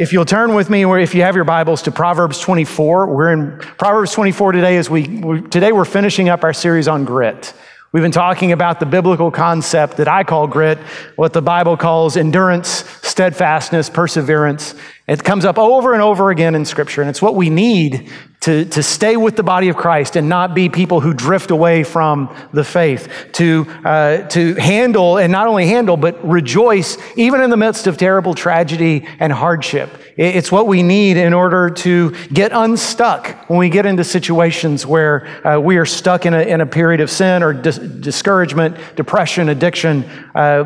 if you'll turn with me, or if you have your Bibles, to Proverbs 24. We're in Proverbs 24 today. As we, we today, we're finishing up our series on grit. We've been talking about the biblical concept that I call grit, what the Bible calls endurance, steadfastness, perseverance. It comes up over and over again in Scripture, and it's what we need to, to stay with the body of Christ and not be people who drift away from the faith, to, uh, to handle, and not only handle, but rejoice even in the midst of terrible tragedy and hardship. It's what we need in order to get unstuck when we get into situations where uh, we are stuck in a, in a period of sin or dis- discouragement, depression, addiction. Uh,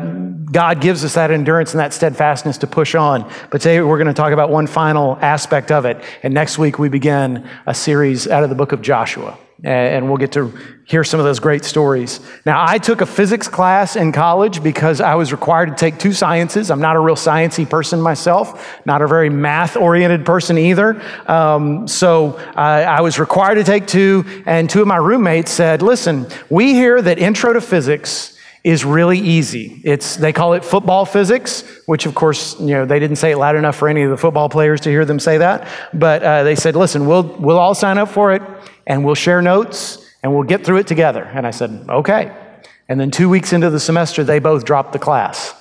God gives us that endurance and that steadfastness to push on. But today we're going to talk about one final aspect of it. And next week we begin a series out of the book of Joshua. And we'll get to hear some of those great stories. Now, I took a physics class in college because I was required to take two sciences. I'm not a real sciencey person myself, not a very math oriented person either. Um, so I was required to take two, and two of my roommates said, Listen, we hear that intro to physics is really easy. It's, they call it football physics, which of course, you know, they didn't say it loud enough for any of the football players to hear them say that. But uh, they said, listen, we'll, we'll all sign up for it and we'll share notes and we'll get through it together. And I said, okay. And then two weeks into the semester, they both dropped the class.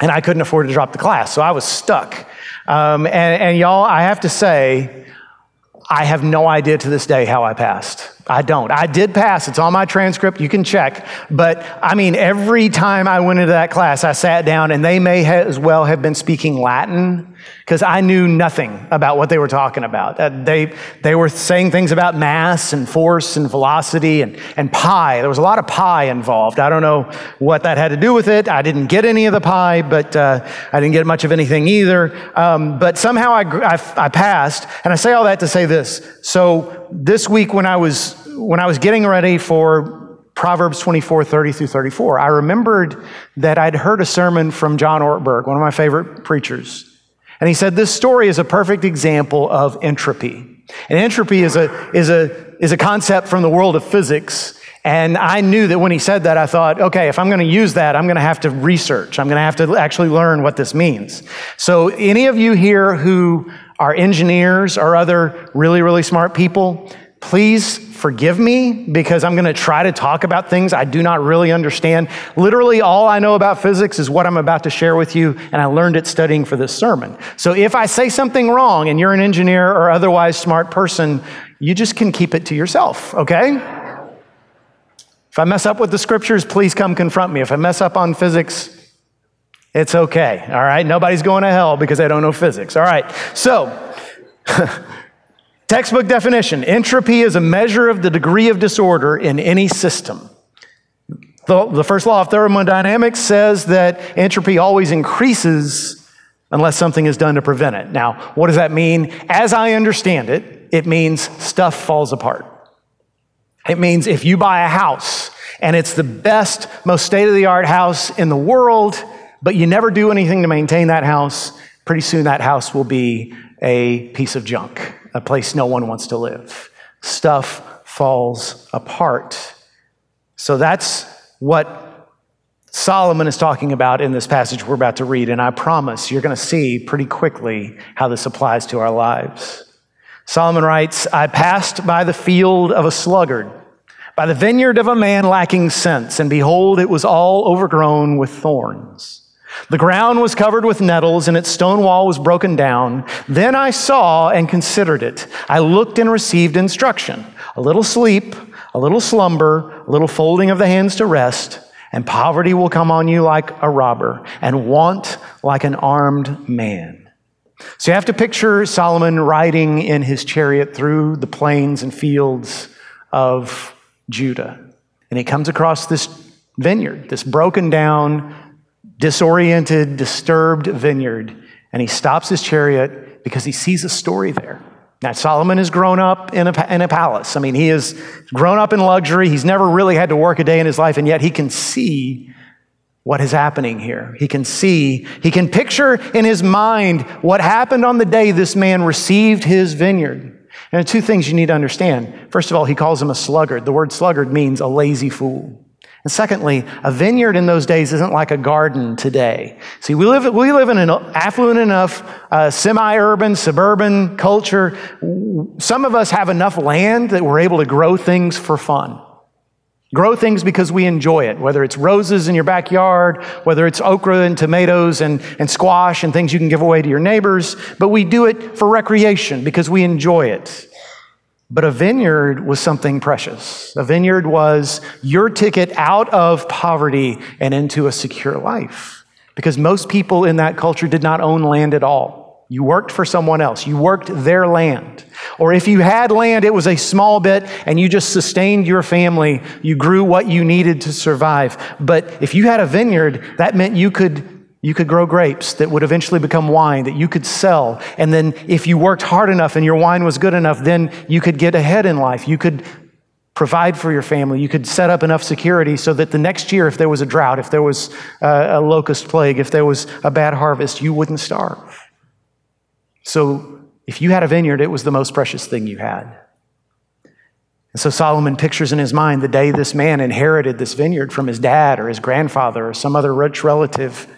And I couldn't afford to drop the class, so I was stuck. Um, and, and y'all, I have to say, I have no idea to this day how I passed. I don't. I did pass. It's on my transcript. You can check. But I mean, every time I went into that class, I sat down and they may as well have been speaking Latin because I knew nothing about what they were talking about. Uh, they, they were saying things about mass and force and velocity and, and pi. There was a lot of pi involved. I don't know what that had to do with it. I didn't get any of the pi, but uh, I didn't get much of anything either. Um, but somehow I, I, I passed. And I say all that to say this. So this week when I was when I was getting ready for Proverbs 24, 30 through 34, I remembered that I'd heard a sermon from John Ortberg, one of my favorite preachers. And he said, This story is a perfect example of entropy. And entropy is a, is a, is a concept from the world of physics. And I knew that when he said that, I thought, okay, if I'm going to use that, I'm going to have to research. I'm going to have to actually learn what this means. So, any of you here who are engineers or other really, really smart people, please forgive me because I'm going to try to talk about things I do not really understand. Literally, all I know about physics is what I'm about to share with you, and I learned it studying for this sermon. So if I say something wrong and you're an engineer or otherwise smart person, you just can keep it to yourself, okay? If I mess up with the scriptures, please come confront me. If I mess up on physics, it's okay, all right? Nobody's going to hell because I don't know physics, all right? So, Textbook definition entropy is a measure of the degree of disorder in any system. The, the, first law of thermodynamics says that entropy always increases unless something is done to prevent it. Now, what does that mean? As I understand it, it means stuff falls apart. It means if you buy a house and it's the best, most state of the art house in the world, but you never do anything to maintain that house, pretty soon that house will be a piece of junk a place no one wants to live. Stuff falls apart. So that's what Solomon is talking about in this passage we're about to read, and I promise you're going to see pretty quickly how this applies to our lives. Solomon writes, I passed by the field of a sluggard, by the vineyard of a man lacking sense, and behold, it was all overgrown with thorns. The ground was covered with nettles, and its stone wall was broken down. Then I saw and considered it. I looked and received instruction a little sleep, a little slumber, a little folding of the hands to rest, and poverty will come on you like a robber, and want like an armed man. So you have to picture Solomon riding in his chariot through the plains and fields of Judah. And he comes across this vineyard, this broken down, disoriented, disturbed vineyard, and he stops his chariot because he sees a story there. Now, Solomon has grown up in a, in a palace. I mean, he has grown up in luxury. He's never really had to work a day in his life, and yet he can see what is happening here. He can see, he can picture in his mind what happened on the day this man received his vineyard. And two things you need to understand. First of all, he calls him a sluggard. The word sluggard means a lazy fool. And secondly, a vineyard in those days isn't like a garden today. See, we live, we live in an affluent enough, uh, semi urban, suburban culture. Some of us have enough land that we're able to grow things for fun. Grow things because we enjoy it, whether it's roses in your backyard, whether it's okra and tomatoes and, and squash and things you can give away to your neighbors, but we do it for recreation because we enjoy it. But a vineyard was something precious. A vineyard was your ticket out of poverty and into a secure life. Because most people in that culture did not own land at all. You worked for someone else. You worked their land. Or if you had land, it was a small bit and you just sustained your family. You grew what you needed to survive. But if you had a vineyard, that meant you could you could grow grapes that would eventually become wine that you could sell. And then, if you worked hard enough and your wine was good enough, then you could get ahead in life. You could provide for your family. You could set up enough security so that the next year, if there was a drought, if there was uh, a locust plague, if there was a bad harvest, you wouldn't starve. So, if you had a vineyard, it was the most precious thing you had. And so Solomon pictures in his mind the day this man inherited this vineyard from his dad or his grandfather or some other rich relative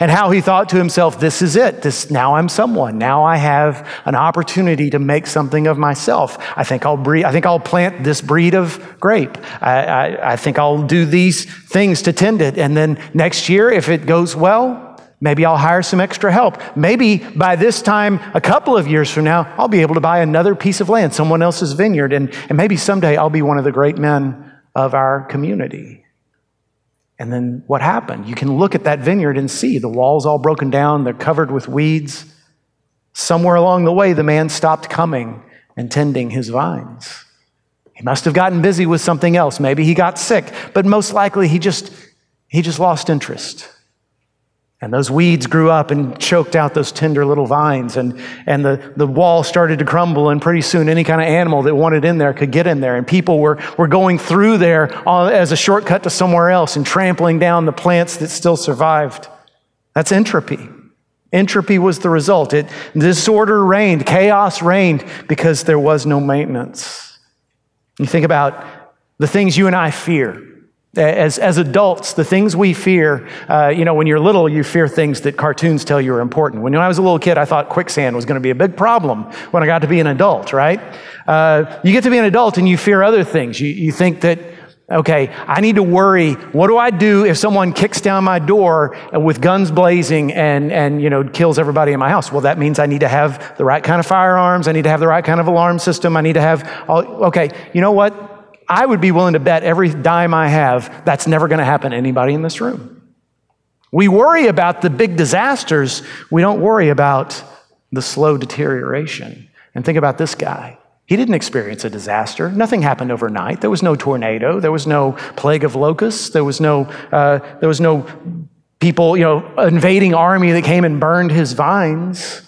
and how he thought to himself, this is it. This, now I'm someone. Now I have an opportunity to make something of myself. I think I'll breed, I think I'll plant this breed of grape. I, I, I think I'll do these things to tend it. And then next year, if it goes well, Maybe I'll hire some extra help. Maybe by this time, a couple of years from now, I'll be able to buy another piece of land, someone else's vineyard, and, and maybe someday I'll be one of the great men of our community. And then what happened? You can look at that vineyard and see the walls all broken down, they're covered with weeds. Somewhere along the way, the man stopped coming and tending his vines. He must have gotten busy with something else. Maybe he got sick, but most likely he just, he just lost interest. And those weeds grew up and choked out those tender little vines, and, and the, the wall started to crumble, and pretty soon any kind of animal that wanted in there could get in there. And people were, were going through there as a shortcut to somewhere else and trampling down the plants that still survived. That's entropy. Entropy was the result. It, disorder reigned, chaos reigned because there was no maintenance. You think about the things you and I fear as, as adults, the things we fear, uh, you know, when you're little, you fear things that cartoons tell you are important. When I was a little kid, I thought quicksand was going to be a big problem when I got to be an adult, right? Uh, you get to be an adult and you fear other things. You, you think that, okay, I need to worry. What do I do if someone kicks down my door with guns blazing and, and, you know, kills everybody in my house? Well, that means I need to have the right kind of firearms. I need to have the right kind of alarm system. I need to have, all, okay, you know what? I would be willing to bet every dime I have that's never going to happen to anybody in this room. We worry about the big disasters, we don't worry about the slow deterioration. And think about this guy. He didn't experience a disaster. Nothing happened overnight. There was no tornado. There was no plague of locusts. There was no, uh, there was no people, you know, invading army that came and burned his vines.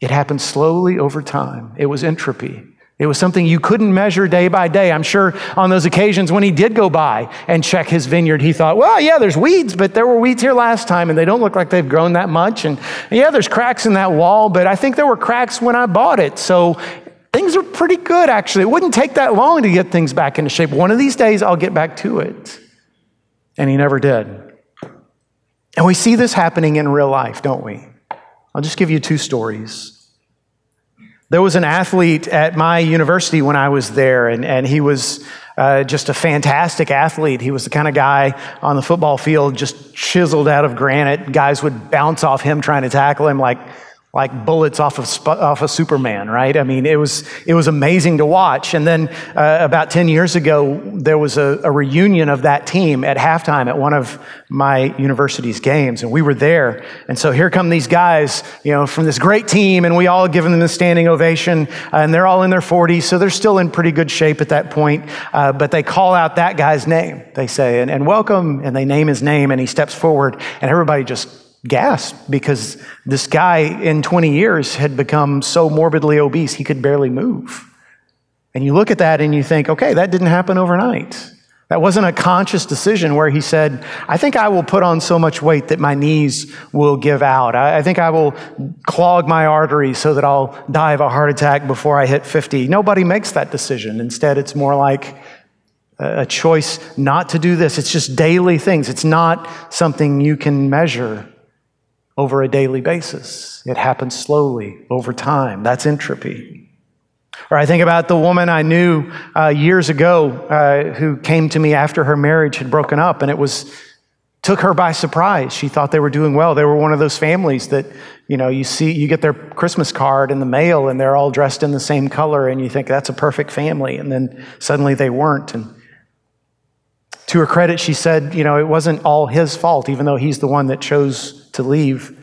It happened slowly over time. It was entropy. It was something you couldn't measure day by day. I'm sure on those occasions when he did go by and check his vineyard, he thought, well, yeah, there's weeds, but there were weeds here last time and they don't look like they've grown that much. And yeah, there's cracks in that wall, but I think there were cracks when I bought it. So things are pretty good, actually. It wouldn't take that long to get things back into shape. One of these days, I'll get back to it. And he never did. And we see this happening in real life, don't we? I'll just give you two stories. There was an athlete at my university when I was there, and, and he was uh, just a fantastic athlete. He was the kind of guy on the football field, just chiseled out of granite. Guys would bounce off him trying to tackle him like like bullets off of, off of Superman, right? I mean, it was, it was amazing to watch. And then uh, about 10 years ago, there was a, a, reunion of that team at halftime at one of my university's games, and we were there. And so here come these guys, you know, from this great team, and we all give them a standing ovation, and they're all in their 40s, so they're still in pretty good shape at that point. Uh, but they call out that guy's name, they say, and, and welcome, and they name his name, and he steps forward, and everybody just gasped because this guy in 20 years had become so morbidly obese he could barely move. And you look at that and you think, okay, that didn't happen overnight. That wasn't a conscious decision where he said, I think I will put on so much weight that my knees will give out. I, think I will clog my arteries so that I'll die of a heart attack before I hit 50. Nobody makes that decision. Instead, it's more like, a choice not to do this. It's just daily things. It's not something you can measure over a daily basis. It happens slowly over time. That's entropy. Or I think about the woman I knew uh, years ago uh, who came to me after her marriage had broken up, and it was took her by surprise. She thought they were doing well. They were one of those families that, you know, you see, you get their Christmas card in the mail and they're all dressed in the same color and you think that's a perfect family. And then suddenly they weren't. And to her credit, she said, you know, it wasn't all his fault, even though he's the one that chose to leave.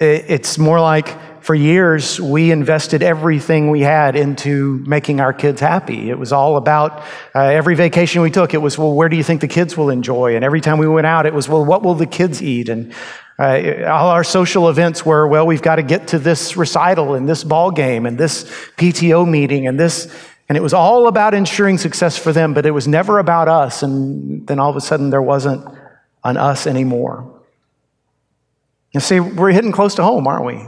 It's more like for years, we invested everything we had into making our kids happy. It was all about uh, every vacation we took, it was, well, where do you think the kids will enjoy? And every time we went out, it was, well, what will the kids eat? And uh, all our social events were, well, we've got to get to this recital and this ball game and this PTO meeting and this. And it was all about ensuring success for them, but it was never about us. And then all of a sudden, there wasn't an us anymore. You see, we're hitting close to home, aren't we?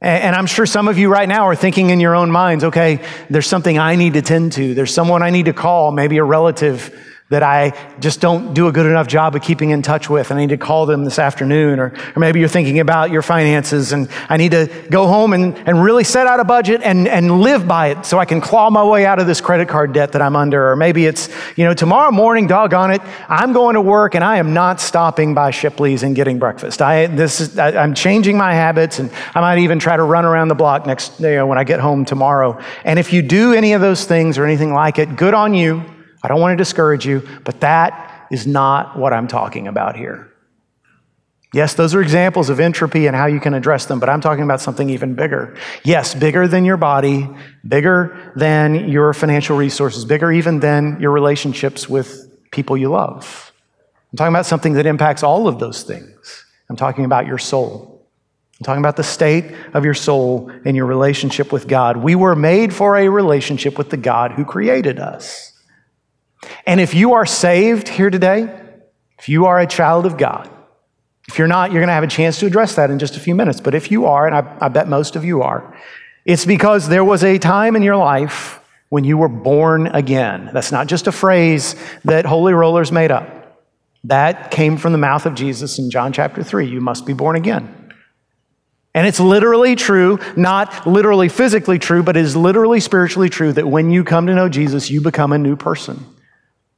And I'm sure some of you right now are thinking in your own minds, okay, there's something I need to tend to. There's someone I need to call, maybe a relative that I just don't do a good enough job of keeping in touch with. And I need to call them this afternoon. Or, or maybe you're thinking about your finances and I need to go home and, and really set out a budget and, and live by it so I can claw my way out of this credit card debt that I'm under. Or maybe it's, you know, tomorrow morning, doggone it, I'm going to work and I am not stopping by Shipley's and getting breakfast. I, this is, I, I'm changing my habits and I might even try to run around the block next, you know, when I get home tomorrow. And if you do any of those things or anything like it, good on you. I don't want to discourage you, but that is not what I'm talking about here. Yes, those are examples of entropy and how you can address them, but I'm talking about something even bigger. Yes, bigger than your body, bigger than your financial resources, bigger even than your relationships with people you love. I'm talking about something that impacts all of those things. I'm talking about your soul. I'm talking about the state of your soul and your relationship with God. We were made for a relationship with the God who created us. And if you are saved here today, if you are a child of God, if you're not, you're going to have a chance to address that in just a few minutes. But if you are, and I, I, bet most of you are, it's because there was a time in your life when you were born again. That's not just a phrase that Holy Rollers made up. That came from the mouth of Jesus in John chapter 3. You must be born again. And it's literally true, not literally physically true, but it is literally spiritually true that when you come to know Jesus, you become a new person.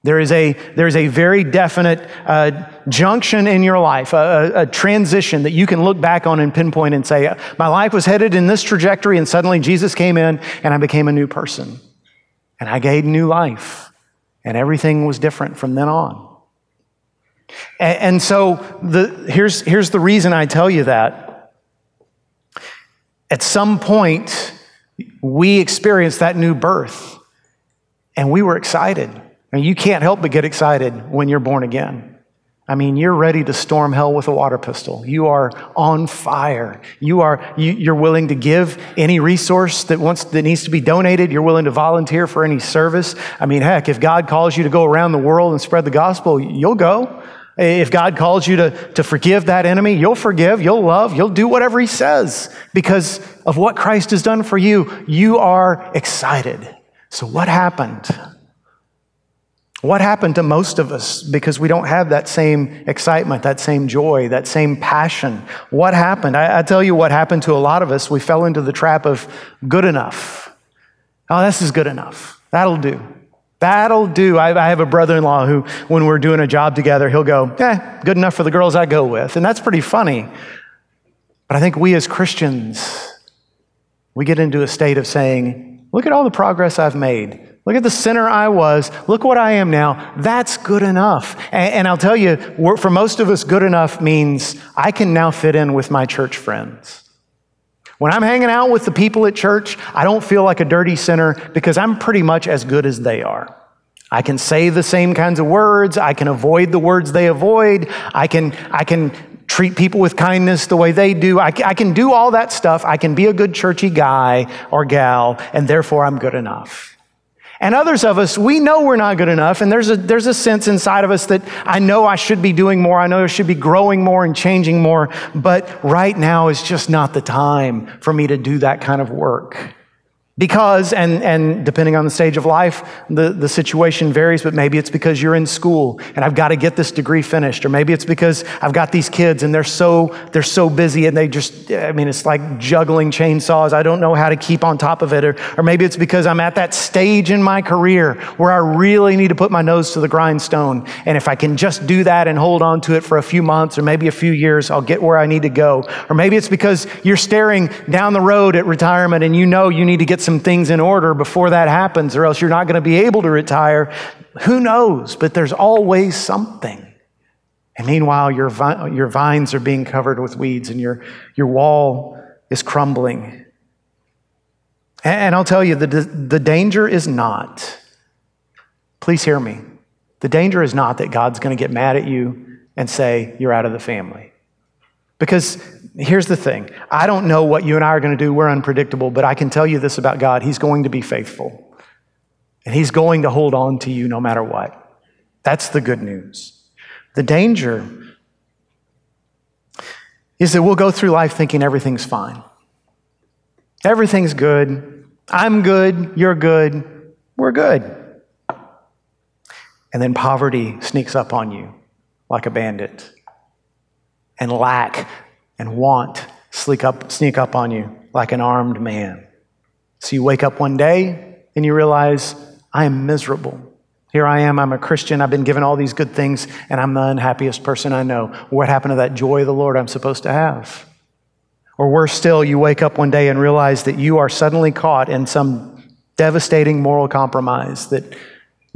There is a, there is a very definite uh, junction in your life, a, a, transition that you can look back on and pinpoint and say, My life was headed in this trajectory, and suddenly Jesus came in and I became a new person. And I gained new life. And everything was different from then on. And, and so the, here's, here's the reason I tell you that. At some point, we experienced that new birth, and we were excited. And you can't help but get excited when you're born again. I mean, you're ready to storm hell with a water pistol. You are on fire. You are you, are willing to give any resource that wants that needs to be donated. You're willing to volunteer for any service. I mean, heck, if God calls you to go around the world and spread the gospel, you'll go. If God calls you to, to forgive that enemy, you'll forgive, you'll love, you'll do whatever He says because of what Christ has done for you. You are excited. So, what happened? What happened to most of us because we don't have that same excitement, that same joy, that same passion? What happened? I, I, tell you what happened to a lot of us. We fell into the trap of good enough. Oh, this is good enough. That'll do. That'll do. I, I have a brother in law who, when we're doing a job together, he'll go, eh, good enough for the girls I go with. And that's pretty funny. But I think we as Christians, we get into a state of saying, look at all the progress I've made. Look at the sinner I was. Look what I am now. That's good enough. And, and, I'll tell you, for most of us, good enough means I can now fit in with my church friends. When I'm hanging out with the people at church, I don't feel like a dirty sinner because I'm pretty much as good as they are. I can say the same kinds of words. I can avoid the words they avoid. I can, I can treat people with kindness the way they do. I, I can do all that stuff. I can be a good churchy guy or gal, and therefore I'm good enough. And others of us, we know we're not good enough. And there's a, there's a sense inside of us that I know I should be doing more. I know I should be growing more and changing more. But right now is just not the time for me to do that kind of work. Because, and, and depending on the stage of life, the, the situation varies, but maybe it's because you're in school and I've got to get this degree finished. Or maybe it's because I've got these kids and they're so, they're so busy and they just, I mean, it's like juggling chainsaws. I don't know how to keep on top of it. Or, or maybe it's because I'm at that stage in my career where I really need to put my nose to the grindstone. And if I can just do that and hold on to it for a few months or maybe a few years, I'll get where I need to go. Or maybe it's because you're staring down the road at retirement and you know you need to get some some things in order before that happens, or else you're not going to be able to retire. Who knows? But there's always something. And meanwhile, your, vi- your vines are being covered with weeds and your, your wall is crumbling. And, and I'll tell you, the, the danger is not, please hear me, the danger is not that God's going to get mad at you and say, You're out of the family. Because here's the thing I don't know what you and I are going to do. We're unpredictable, but I can tell you this about God He's going to be faithful. And He's going to hold on to you no matter what. That's the good news. The danger is that we'll go through life thinking everything's fine. Everything's good. I'm good. You're good. We're good. And then poverty sneaks up on you like a bandit. And lack and want sneak up, sneak up on you like an armed man. So you wake up one day and you realize, I am miserable. Here I am, I'm a Christian, I've been given all these good things, and I'm the unhappiest person I know. What happened to that joy of the Lord I'm supposed to have? Or worse still, you wake up one day and realize that you are suddenly caught in some devastating moral compromise that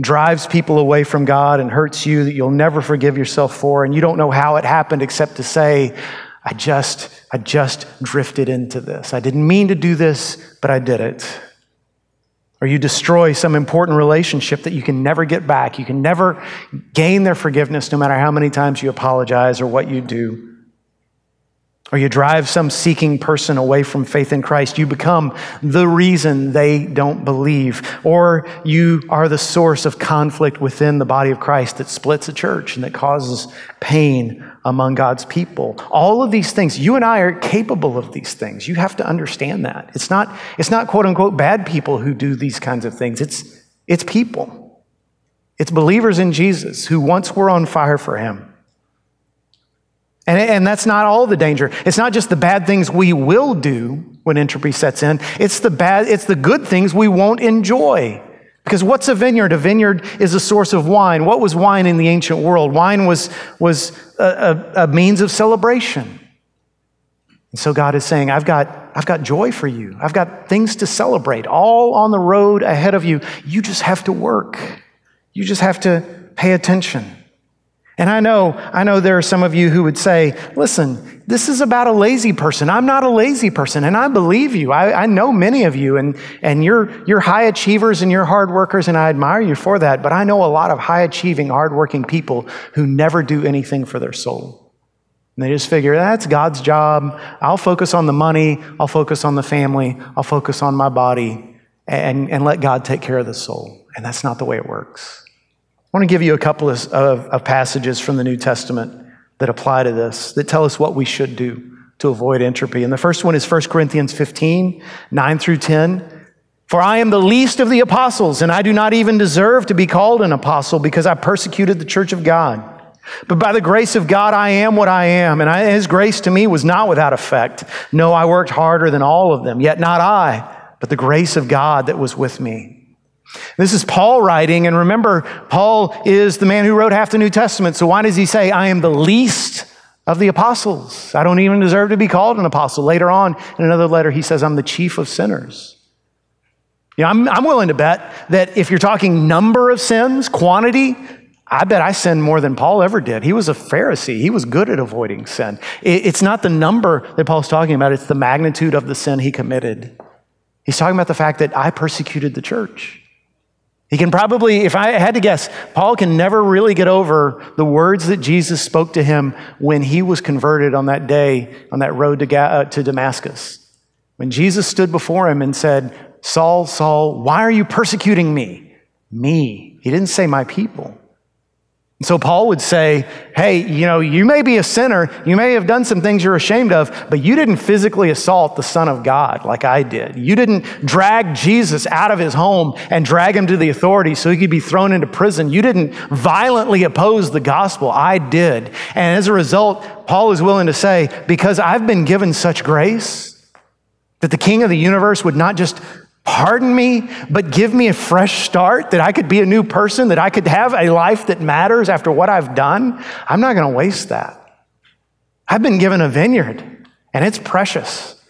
drives people away from God and hurts you that you'll never forgive yourself for, and you don't know how it happened except to say, I just, I just drifted into this. I didn't mean to do this, but I did it. Or you destroy some important relationship that you can never get back. You can never gain their forgiveness no matter how many times you apologize or what you do or you drive some seeking person away from faith in Christ, you become the reason they don't believe. Or you are the source of conflict within the body of Christ that splits a church and that causes pain among God's people. All of these things, you and I are capable of these things. You have to understand that. It's not, it's not quote unquote bad people who do these kinds of things, it's, it's people. It's believers in Jesus who once were on fire for Him and, and that's not all the danger. It's not just the bad things we will do when entropy sets in. It's the bad, it's the good things we won't enjoy. Because what's a vineyard? A vineyard is a source of wine. What was wine in the ancient world? Wine was, was a, a, a means of celebration. And so God is saying, I've got, I've got joy for you. I've got things to celebrate all on the road ahead of you. You just have to work. You just have to pay attention. And I know, I know there are some of you who would say, listen, this is about a lazy person. I'm not a lazy person. And I believe you. I, I know many of you and, and you're, you're high achievers and you're hard workers and I admire you for that. But I know a lot of high achieving, hardworking people who never do anything for their soul. And they just figure that's God's job. I'll focus on the money. I'll focus on the family. I'll focus on my body and, and let God take care of the soul. And that's not the way it works. I want to give you a couple of, of, of passages from the New Testament that apply to this, that tell us what we should do to avoid entropy. And the first one is 1 Corinthians 15, 9 through 10. For I am the least of the apostles, and I do not even deserve to be called an apostle because I persecuted the church of God. But by the grace of God, I am what I am, and I, His grace to me was not without effect. No, I worked harder than all of them, yet not I, but the grace of God that was with me. This is Paul writing, and remember, Paul is the man who wrote half the New Testament. So why does he say, I am the least of the apostles? I don't even deserve to be called an apostle. Later on, in another letter, he says, I'm the chief of sinners. You know, I'm, I'm willing to bet that if you're talking number of sins, quantity, I bet I sinned more than Paul ever did. He was a Pharisee. He was good at avoiding sin. It's not the number that Paul's talking about, it's the magnitude of the sin he committed. He's talking about the fact that I persecuted the church. He can probably, if I had to guess, Paul can never really get over the words that Jesus spoke to him when he was converted on that day on that road to, uh, to Damascus. When Jesus stood before him and said, Saul, Saul, why are you persecuting me? Me. He didn't say my people. So Paul would say, hey, you know, you may be a sinner, you may have done some things you're ashamed of, but you didn't physically assault the Son of God like I did. You didn't drag Jesus out of his home and drag him to the authorities so he could be thrown into prison. You didn't violently oppose the gospel. I did. And as a result, Paul is willing to say, because I've been given such grace that the King of the universe would not just pardon me, but give me a fresh start, that I could be a new person, that I could have a life that matters after what I've done, I'm not going to waste that. I've been given a vineyard, and it's precious,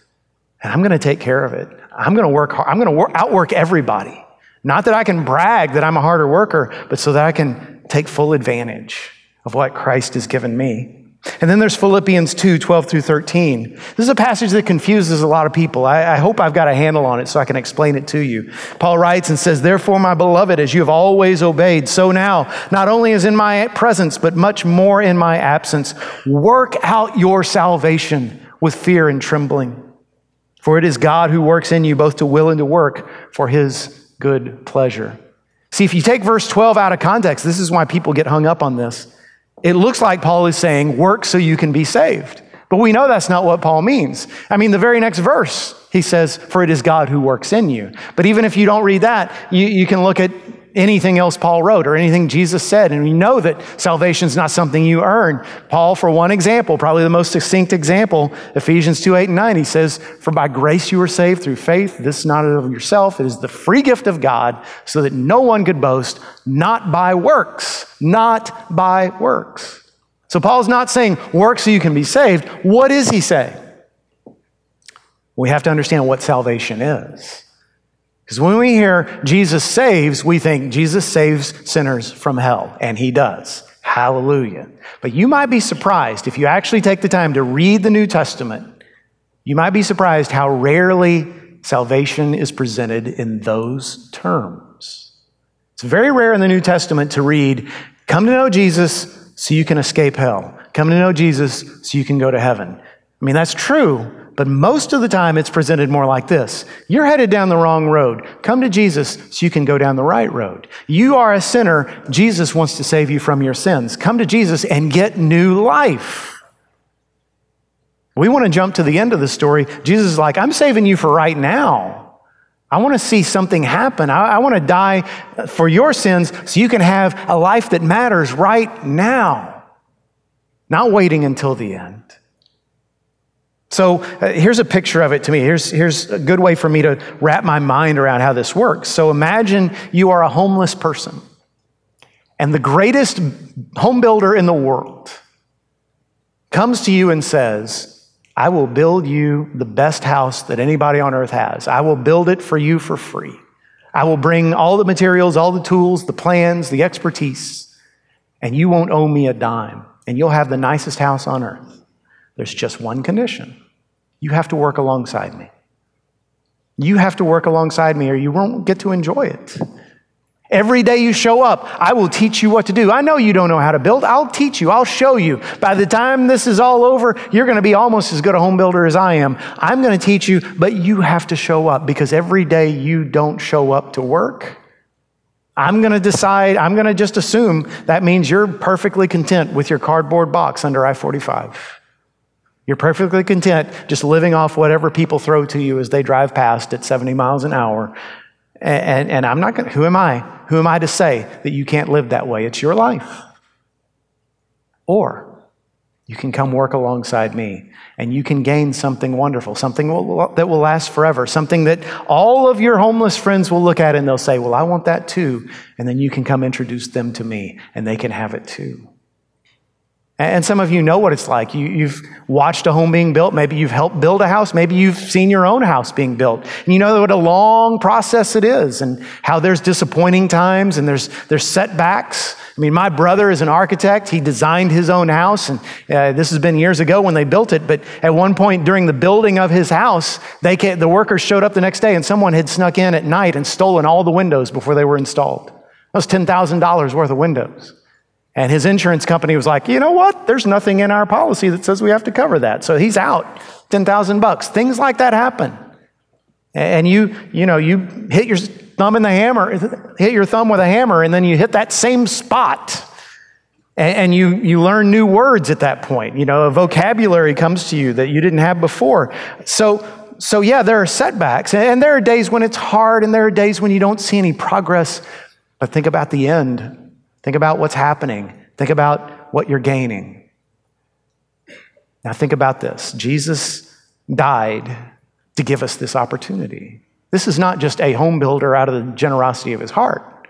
and I'm going to take care of it. I'm going to work hard. I'm going to outwork everybody. Not that I can brag that I'm a harder worker, but so that I can take full advantage of what Christ has given me. And then there's Philippians 2 12 through 13. This is a passage that confuses a lot of people. I, I, hope I've got a handle on it so I can explain it to you. Paul writes and says, Therefore, my beloved, as you have always obeyed, so now, not only as in my presence, but much more in my absence, work out your salvation with fear and trembling. For it is God who works in you both to will and to work for his good pleasure. See, if you take verse 12 out of context, this is why people get hung up on this it looks like Paul is saying, work so you can be saved. But we know that's not what Paul means. I mean, the very next verse, he says, For it is God who works in you. But even if you don't read that, you, you can look at anything else Paul wrote or anything Jesus said. And we know that salvation is not something you earn. Paul, for one example, probably the most succinct example, Ephesians 2 8 and 9, he says, For by grace you were saved through faith. This is not of yourself, it is the free gift of God, so that no one could boast, not by works, not by works. So Paul's not saying work so you can be saved. What is he saying? We have to understand what salvation is. Because when we hear Jesus saves, we think Jesus saves sinners from hell, and he does. Hallelujah. But you might be surprised if you actually take the time to read the New Testament, you might be surprised how rarely salvation is presented in those terms. It's very rare in the New Testament to read, Come to know Jesus so you can escape hell. Come to know Jesus so you can go to heaven. I mean, that's true, but most of the time, it's presented more like this You're headed down the wrong road. Come to Jesus so you can go down the right road. You are a sinner. Jesus wants to save you from your sins. Come to Jesus and get new life. We want to jump to the end of the story. Jesus is like, I'm saving you for right now. I want to see something happen. I, I want to die for your sins so you can have a life that matters right now, not waiting until the end. So uh, here's a picture of it to me. Here's, here's a good way for me to wrap my mind around how this works. So imagine you are a homeless person, and the greatest home builder in the world comes to you and says, I will build you the best house that anybody on earth has. I will build it for you for free. I will bring all the materials, all the tools, the plans, the expertise, and you won't owe me a dime, and you'll have the nicest house on earth. There's just one condition you have to work alongside me. You have to work alongside me, or you won't get to enjoy it. Every day you show up, I will teach you what to do. I know you don't know how to build. I'll teach you. I'll show you. By the time this is all over, you're going to be almost as good a home builder as I am. I'm going to teach you, but you have to show up because every day you don't show up to work, I'm going to decide, I'm going to just assume that means you're perfectly content with your cardboard box under I 45. You're perfectly content just living off whatever people throw to you as they drive past at 70 miles an hour. And, and, I'm not going to, who am I? Who am I to say that you can't live that way? It's your life. Or you can come work alongside me and you can gain something wonderful, something will, that will last forever, something that all of your homeless friends will look at and they'll say, Well, I want that too. And then you can come introduce them to me and they can have it too. And some of you know what it's like. You, have watched a home being built. Maybe you've helped build a house. Maybe you've seen your own house being built. And you know what a long process it is and how there's disappointing times and there's, there's setbacks. I mean, my brother is an architect. He designed his own house. And uh, this has been years ago when they built it. But at one point during the building of his house, they came, the workers showed up the next day and someone had snuck in at night and stolen all the windows before they were installed. That was $10,000 worth of windows. And his insurance company was like, you know what? There's nothing in our policy that says we have to cover that. So he's out 10,000 bucks. Things like that happen. And you, you know, you hit your thumb in the hammer, hit your thumb with a hammer, and then you hit that same spot. And, and you, you learn new words at that point. You know, a vocabulary comes to you that you didn't have before. So, so yeah, there are setbacks. And there are days when it's hard, and there are days when you don't see any progress. But think about the end. Think about what's happening. Think about what you're gaining. Now, think about this Jesus died to give us this opportunity. This is not just a home builder out of the generosity of his heart.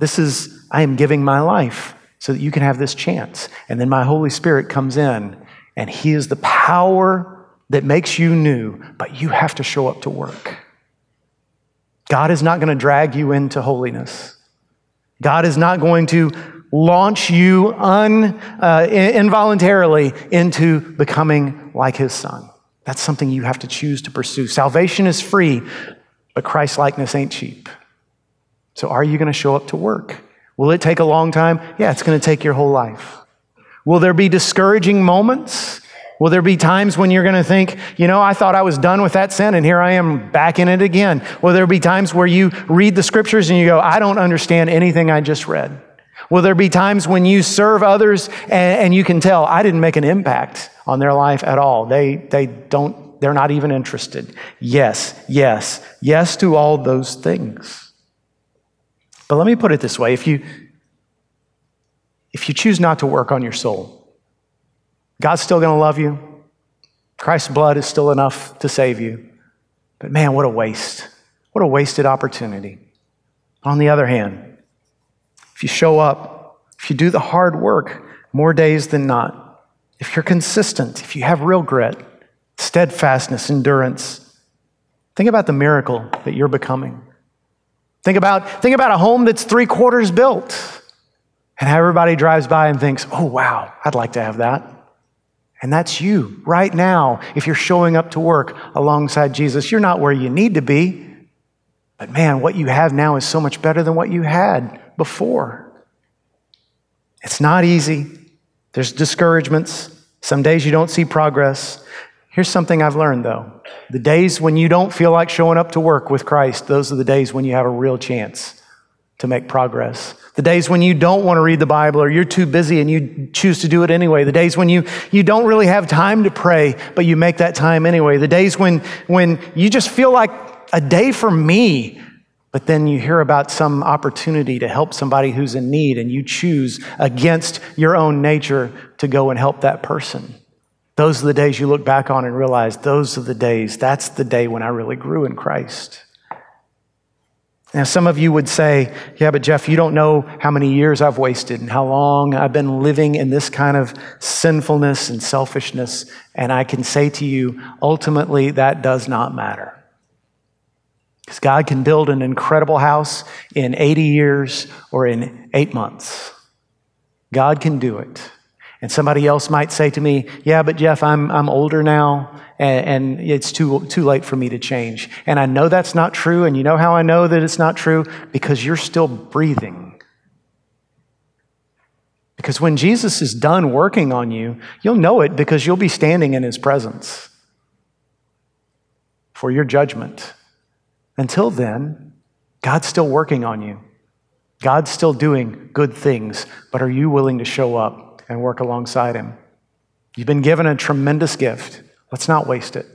This is, I am giving my life so that you can have this chance. And then my Holy Spirit comes in, and He is the power that makes you new, but you have to show up to work. God is not going to drag you into holiness. God is not going to launch you un, uh, involuntarily into becoming like His Son. That's something you have to choose to pursue. Salvation is free, but Christ likeness ain't cheap. So, are you going to show up to work? Will it take a long time? Yeah, it's going to take your whole life. Will there be discouraging moments? Will there be times when you're going to think, you know, I thought I was done with that sin and here I am back in it again? Will there be times where you read the scriptures and you go, I don't understand anything I just read? Will there be times when you serve others and, and you can tell I didn't make an impact on their life at all? They, they don't, they're not even interested. Yes, yes, yes to all those things. But let me put it this way if you, if you choose not to work on your soul, God's still going to love you. Christ's blood is still enough to save you. But man, what a waste. What a wasted opportunity. On the other hand, if you show up, if you do the hard work more days than not, if you're consistent, if you have real grit, steadfastness, endurance, think about the miracle that you're becoming. Think about, think about a home that's three quarters built and everybody drives by and thinks, oh, wow, I'd like to have that. And that's you right now. If you're showing up to work alongside Jesus, you're not where you need to be. But man, what you have now is so much better than what you had before. It's not easy. There's discouragements. Some days you don't see progress. Here's something I've learned though the days when you don't feel like showing up to work with Christ, those are the days when you have a real chance to make progress. The days when you don't want to read the Bible or you're too busy and you choose to do it anyway. The days when you, you don't really have time to pray, but you make that time anyway. The days when, when you just feel like a day for me, but then you hear about some opportunity to help somebody who's in need and you choose against your own nature to go and help that person. Those are the days you look back on and realize those are the days, that's the day when I really grew in Christ. Now, some of you would say, yeah, but Jeff, you don't know how many years I've wasted and how long I've been living in this kind of sinfulness and selfishness. And I can say to you, ultimately, that does not matter. Because God can build an incredible house in 80 years or in eight months. God can do it. And somebody else might say to me, Yeah, but Jeff, I'm, I'm older now and, and, it's too, too late for me to change. And I know that's not true. And you know how I know that it's not true? Because you're still breathing. Because when Jesus is done working on you, you'll know it because you'll be standing in his presence for your judgment. Until then, God's still working on you. God's still doing good things, but are you willing to show up? And work alongside Him. You've been given a tremendous gift. Let's not waste it.